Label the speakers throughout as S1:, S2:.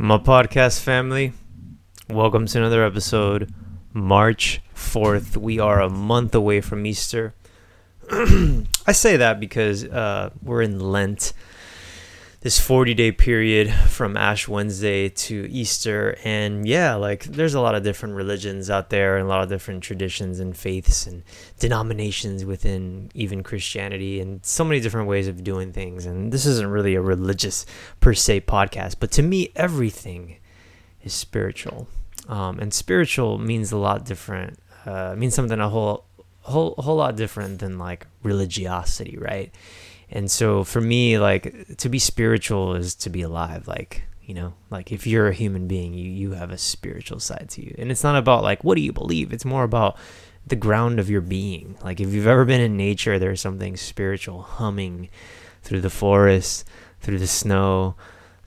S1: My podcast family, welcome to another episode. March 4th. We are a month away from Easter. I say that because uh, we're in Lent, this 40 day period from Ash Wednesday to Easter. And yeah, like there's a lot of different religions out there and a lot of different traditions and faiths and denominations within even Christianity and so many different ways of doing things. And this isn't really a religious per se podcast, but to me, everything is spiritual. Um, and spiritual means a lot different, uh, means something a whole, whole, whole lot different than like religiosity, right? And so for me, like to be spiritual is to be alive. Like, you know, like if you're a human being, you, you have a spiritual side to you. And it's not about like, what do you believe? It's more about the ground of your being. Like if you've ever been in nature, there's something spiritual humming through the forest, through the snow,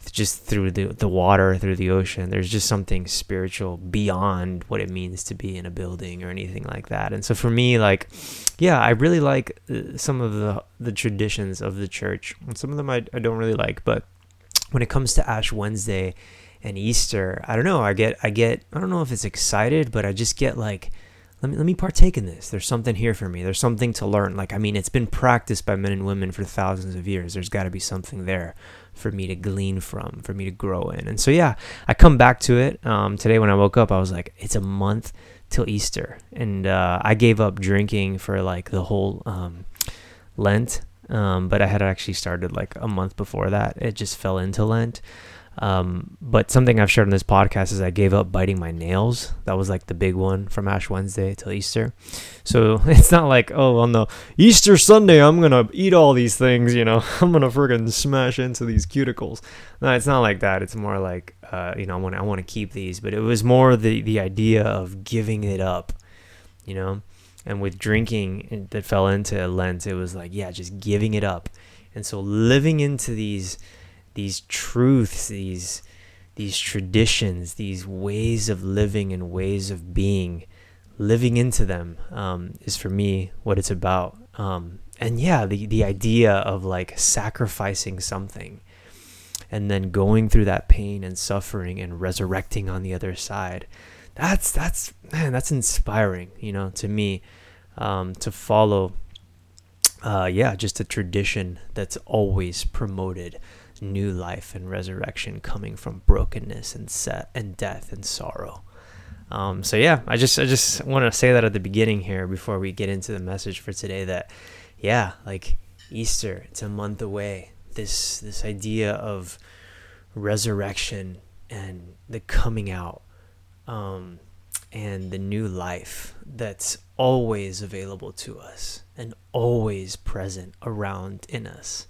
S1: just through the, the water, through the ocean. There's just something spiritual beyond what it means to be in a building or anything like that. And so for me, like, yeah, I really like uh, some of the, the traditions of the church. And some of them I, I don't really like, but when it comes to Ash Wednesday and Easter, I don't know. I get, I get, I don't know if it's excited, but I just get like, let me let me partake in this. There's something here for me. There's something to learn. Like I mean, it's been practiced by men and women for thousands of years. There's got to be something there for me to glean from, for me to grow in. And so yeah, I come back to it. Um, today when I woke up, I was like, it's a month till Easter, and uh, I gave up drinking for like the whole um, Lent. Um, but I had actually started like a month before that. It just fell into Lent. Um, but something I've shared on this podcast is I gave up biting my nails. That was like the big one from Ash Wednesday till Easter. So it's not like, oh, on the Easter Sunday, I'm going to eat all these things, you know, I'm going to friggin' smash into these cuticles. No, it's not like that. It's more like, uh, you know, I want I want to keep these, but it was more the, the idea of giving it up, you know, and with drinking that fell into Lent, it was like, yeah, just giving it up. And so living into these, these truths, these these traditions, these ways of living and ways of being, living into them um, is for me what it's about. Um, and yeah, the the idea of like sacrificing something and then going through that pain and suffering and resurrecting on the other side. That's that's man, that's inspiring, you know, to me um, to follow. Uh, yeah, just a tradition that's always promoted new life and resurrection coming from brokenness and set and death and sorrow. Um, so yeah, I just I just want to say that at the beginning here before we get into the message for today that yeah, like Easter, it's a month away. This this idea of resurrection and the coming out um, and the new life that's always available to us and always present around in us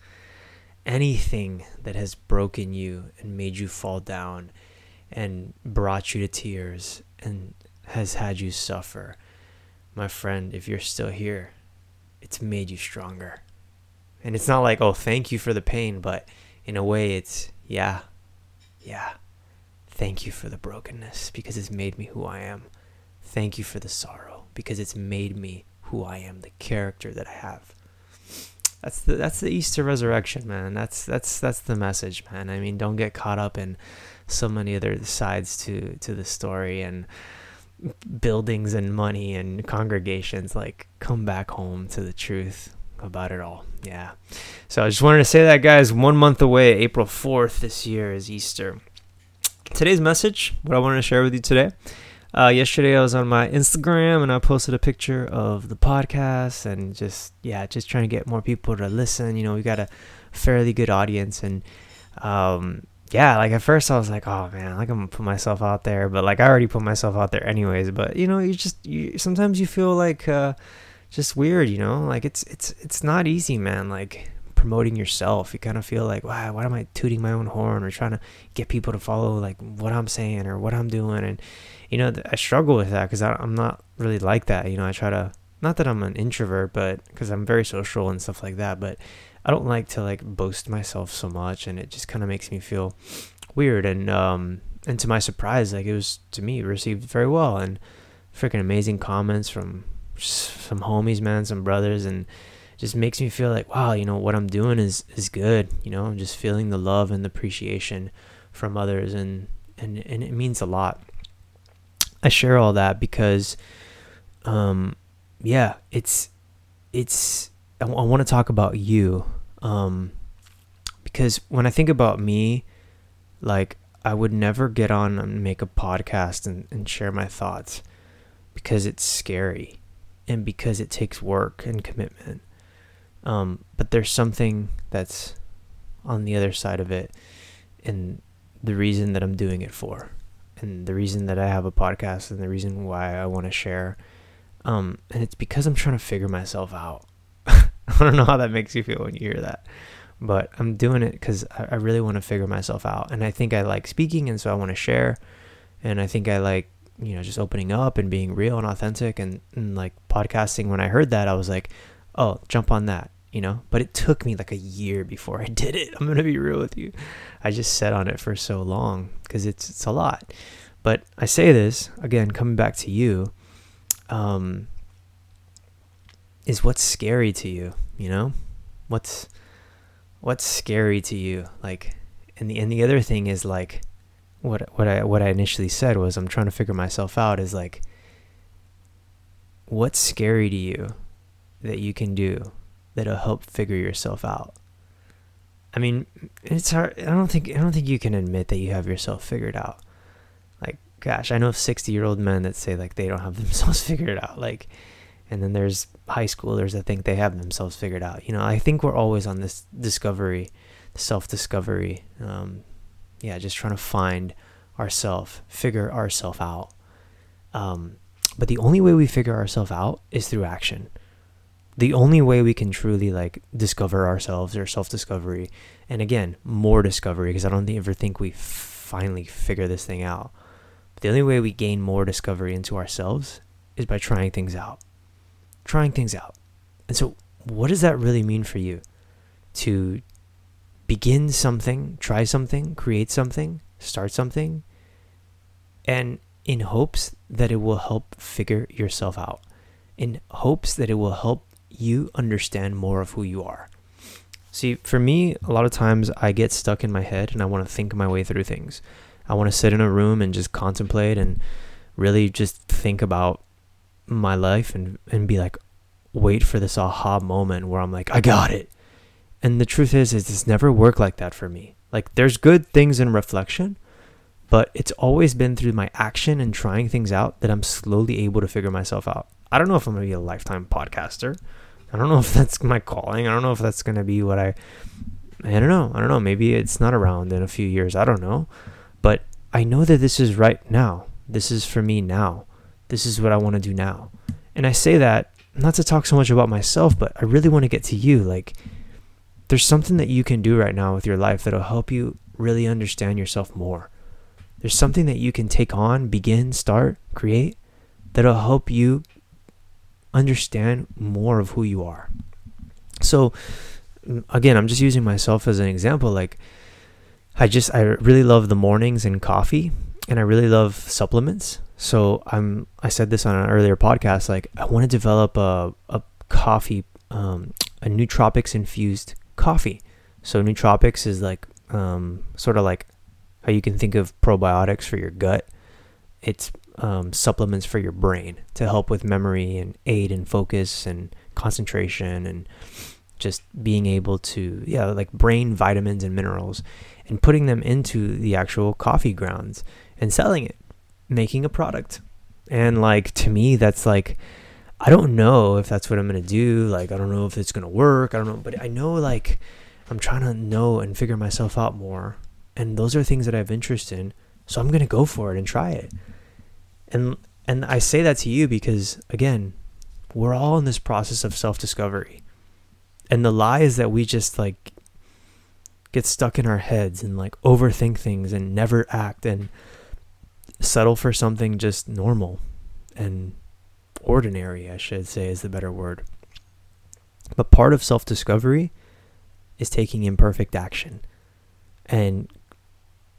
S1: anything that has broken you and made you fall down and brought you to tears and has had you suffer, my friend, if you're still here, it's made you stronger. And it's not like, oh, thank you for the pain, but in a way, it's, yeah, yeah, thank you for the brokenness because it's made me who I am. Thank you for the sorrow because it's made me who I am, the character that I have that's the that's the Easter resurrection, man. That's that's that's the message, man. I mean, don't get caught up in so many other sides to to the story and buildings and money and congregations. Like, come back home to the truth about it all. Yeah. So I just wanted to say that, guys. One month away, April fourth this year is Easter. Today's message, what I wanted to share with you today uh, yesterday I was on my Instagram and I posted a picture of the podcast and just yeah, just trying to get more people to listen. You know, we got a fairly good audience and um, yeah, like at first I was like, oh man, like I'm gonna put myself out there, but like I already put myself out there anyways. But you know, you just you sometimes you feel like uh, just weird, you know, like it's it's it's not easy, man. Like promoting yourself. You kind of feel like, wow, why am I tooting my own horn or trying to get people to follow like what I'm saying or what I'm doing? And, you know, I struggle with that because I'm not really like that. You know, I try to, not that I'm an introvert, but because I'm very social and stuff like that, but I don't like to like boast myself so much and it just kind of makes me feel weird. And, um, and to my surprise, like it was to me received very well and freaking amazing comments from some homies, man, some brothers, and just makes me feel like wow you know what i'm doing is is good you know i'm just feeling the love and the appreciation from others and and and it means a lot. I share all that because um yeah, it's it's I, w- I want to talk about you um because when I think about me like I would never get on and make a podcast and, and share my thoughts because it's scary and because it takes work and commitment. Um, but there's something that's on the other side of it and the reason that I'm doing it for and the reason that I have a podcast and the reason why I want to share. Um, and it's because I'm trying to figure myself out. I don't know how that makes you feel when you hear that, but I'm doing it because I, I really want to figure myself out. And I think I like speaking, and so I want to share. And I think I like, you know, just opening up and being real and authentic and, and like podcasting. When I heard that, I was like, oh, jump on that you know? But it took me like a year before i did it i'm gonna be real with you. I just sat on it for so long because it's it's a lot. But i say this again coming back to you um is what's scary to you you know? What's what's scary to you? Like and the and the other thing is like what what i what i initially said was i'm trying to figure myself out is like what's scary to you that you can do that'll help figure yourself out. I mean, it's hard. I don't think I don't think you can admit that you have yourself figured out. Like, gosh, I know of sixty-year-old men that say like they don't have themselves figured out. Like, and then there's high schoolers that think they have themselves figured out. You know, I think we're always on this discovery, self-discovery. Um, yeah, just trying to find ourself, figure ourself out. Um, but the only way we figure ourselves out is through action the only way we can truly like discover ourselves or self-discovery and again more discovery because i don't ever think we finally figure this thing out. But the only way we gain more discovery into ourselves is by trying things out. Trying things out. And so what does that really mean for you? To begin something try something create something start something and in hopes that it will help figure yourself out. In hopes that it will help you understand more of who you are. See, for me, a lot of times I get stuck in my head and I want to think my way through things. I want to sit in a room and just contemplate and really just think about my life and, and be like, wait for this aha moment where I'm like, I got it. And the truth is, is it's never worked like that for me. Like there's good things in reflection, but it's always been through my action and trying things out that I'm slowly able to figure myself out. I don't know if I'm going to be a lifetime podcaster. I don't know if that's my calling. I don't know if that's going to be what I I don't know. I don't know. Maybe it's not around in a few years. I don't know. But I know that this is right now. This is for me now. This is what I want to do now. And I say that not to talk so much about myself, but I really want to get to you. Like, there's something that you can do right now with your life that'll help you really understand yourself more. There's something that you can take on, begin, start, create that'll help you understand more of who you are. So again, I'm just using myself as an example like I just I really love the mornings and coffee and I really love supplements. So I'm I said this on an earlier podcast like I want to develop a a coffee um, a nootropics infused coffee. So nootropics is like um, sort of like how you can think of probiotics for your gut. It's um, supplements for your brain to help with memory and aid in focus and concentration and just being able to yeah like brain vitamins and minerals and putting them into the actual coffee grounds and selling it making a product. And like to me that's like i don't know if that's what i'm to do like i don't know if it's to work i don't know but i know like i'm trying to know and figure myself out more. And those are things that i have interest in so i'm going to go for it and try it and and I say that to you because again, we're all in this process of self-discovery. And the lie is that we just like get stuck in our heads and like overthink things and never act and settle for something just normal and ordinary, I should say is the better word. But part of self discovery is taking imperfect action and,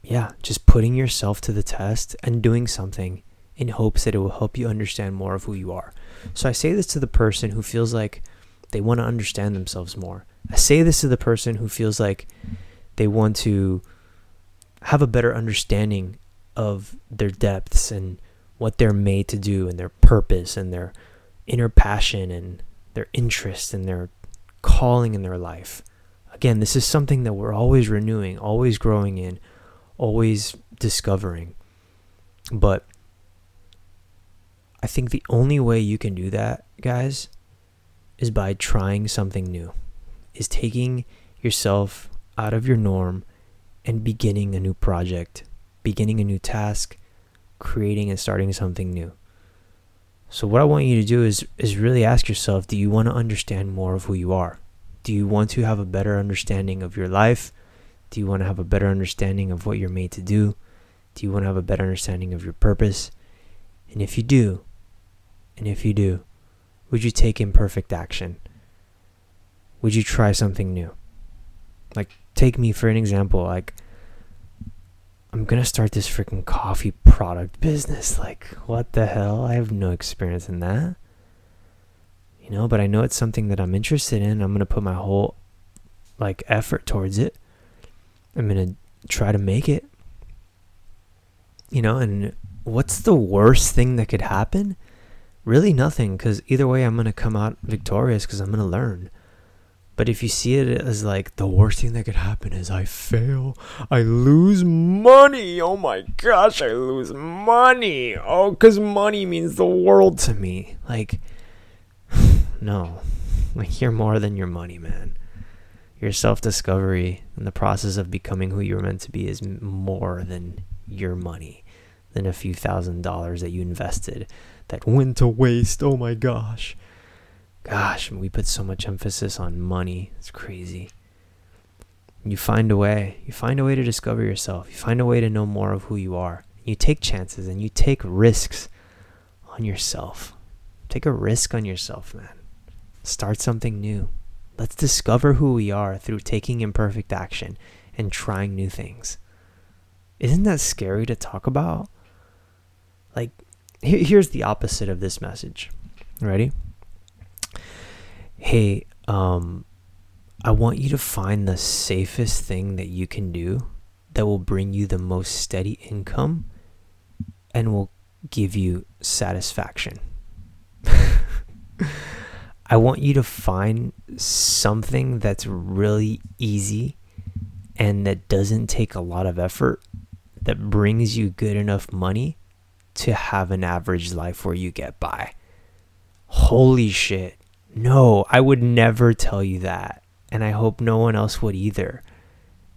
S1: yeah, just putting yourself to the test and doing something in hopes that it will help you understand more of who you are. So I say this to the person who feels like they want to understand themselves more. I say this to the person who feels like they want to have a better understanding of their depths and what they're made to do and their purpose and their inner passion and their interest and their calling in their life. Again, this is something that we're always renewing, always growing in, always discovering. But I think the only way you can do that, guys, is by trying something new, is taking yourself out of your norm and beginning a new project, beginning a new task, creating and starting something new. So what I want you to do is is really ask yourself, do you want to understand more of who you are? Do you want to have a better understanding of your life? Do you want to have a better understanding of what you're made to do? Do you want to have a better understanding of your purpose? And if you do, and if you do, would you take imperfect action? Would you try something new? Like, take me for an example. Like, I'm gonna start this freaking coffee product business. Like, what the hell? I have no experience in that. You know, but I know it's something that I'm interested in. I'm gonna put my whole like effort towards it. I'm gonna try to make it. You know, and what's the worst thing that could happen? Really nothing, because either way, I'm gonna come out victorious because I'm gonna learn. But if you see it as like the worst thing that could happen is I fail, I lose money. Oh my gosh, I lose money. Oh, because money means the world to me. Like, no, like you're more than your money, man. Your self discovery and the process of becoming who you're meant to be is more than your money, than a few thousand dollars that you invested that went to waste. Oh my gosh gosh, we put so much emphasis on money. It's crazy. You find a way. You find a way to discover yourself. You find a way to know more of who you are. You take chances and you take risks on yourself. Take a risk on yourself, man. Start something new. Let's discover who we are through taking imperfect action and trying new things. Isn't that scary to talk about? Like, here's the opposite of this message. Ready? hey, um, I want you to find the safest thing that you can do that will bring you the most steady income and will give you satisfaction. I want you to find something that's really easy and that doesn't take a lot of effort that brings you good enough money to have an average life where you get by. Holy shit. No, I would never tell you that. And I hope no one else would either.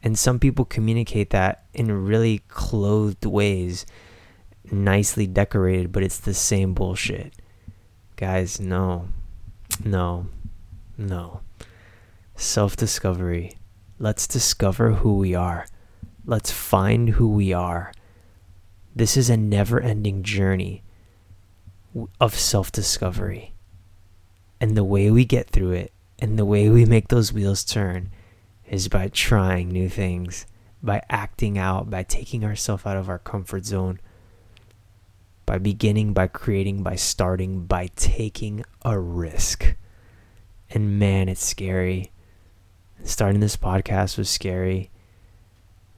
S1: And some people communicate that in really clothed ways, nicely decorated, but it's the same bullshit. Guys, no, no, no. Self discovery. Let's discover who we are. Let's find who we are. This is a never ending journey of self discovery. And the way we get through it and the way we make those wheels turn is by trying new things, by acting out, by taking ourselves out of our comfort zone, by beginning, by creating, by starting, by taking a risk. And man, it's scary. Starting this podcast was scary.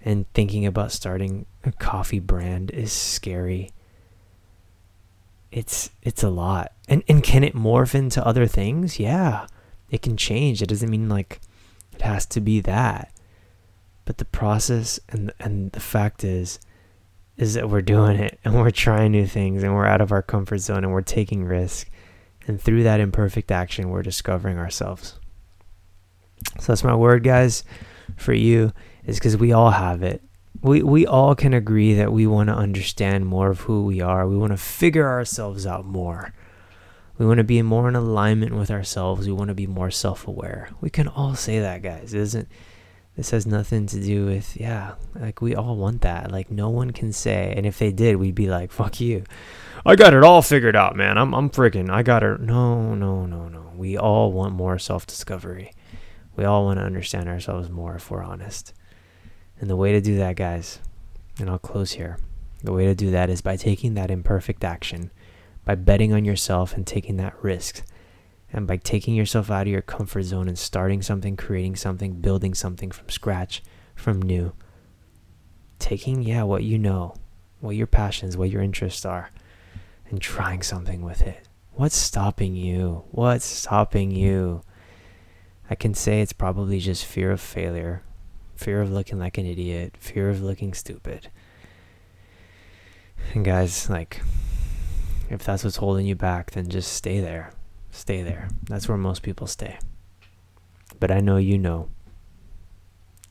S1: And thinking about starting a coffee brand is scary it's it's a lot. And and can it morph into other things? Yeah. It can change. It doesn't mean like it has to be that. But the process and and the fact is is that we're doing it and we're trying new things and we're out of our comfort zone and we're taking risk. And through that imperfect action, we're discovering ourselves. So that's my word, guys, for you, is because we all have it we we all can agree that we want to understand more of who we are. We want to figure ourselves out more. We want to be more in alignment with ourselves. We want to be more self-aware. We can all say that, guys. It isn't this has nothing to do with yeah, like we all want that. Like no one can say and if they did, we'd be like, "Fuck you. I got it all figured out, man. I'm I'm freaking. I got it." No, no, no, no. We all want more self-discovery. We all want to understand ourselves more if we're honest. And the way to do that, guys, and I'll close here, the way to do that is by taking that imperfect action, by betting on yourself and taking that risk, and by taking yourself out of your comfort zone and starting something, creating something, building something from scratch, from new. taking, yeah, what you know, what your passions, what your interests are, and trying something with it. What's stopping you? What's stopping you? I can say it's probably just fear of failure, fear of looking like an idiot, fear of looking stupid. And guys, like, if that's what's holding you back, then just stay there. Stay there. That's where most people stay. But I know you know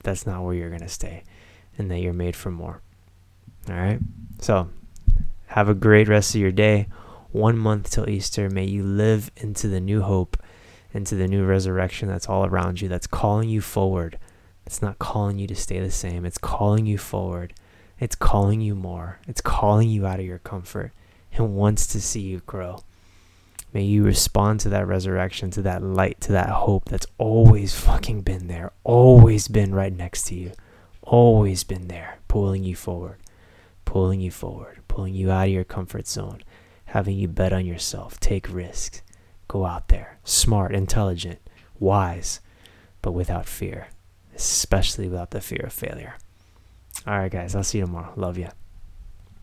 S1: that's not where you're going to stay and that you're made for more. All right? So, have a great rest of your day. One month till Easter. May you live into the new hope, into the new resurrection that's all around you, that's calling you forward. It's not calling you to stay the same, it's calling you forward. It's calling you more. It's calling you out of your comfort and wants to see you grow. May you respond to that resurrection, to that light, to that hope that's always fucking been there, always been right next to you, always been there, pulling you forward, pulling you forward, pulling you out of your comfort zone, having you bet on yourself, take risks, go out there, smart, intelligent, wise, but without fear, especially without the fear of failure. All right, guys, I'll see you tomorrow. Love you.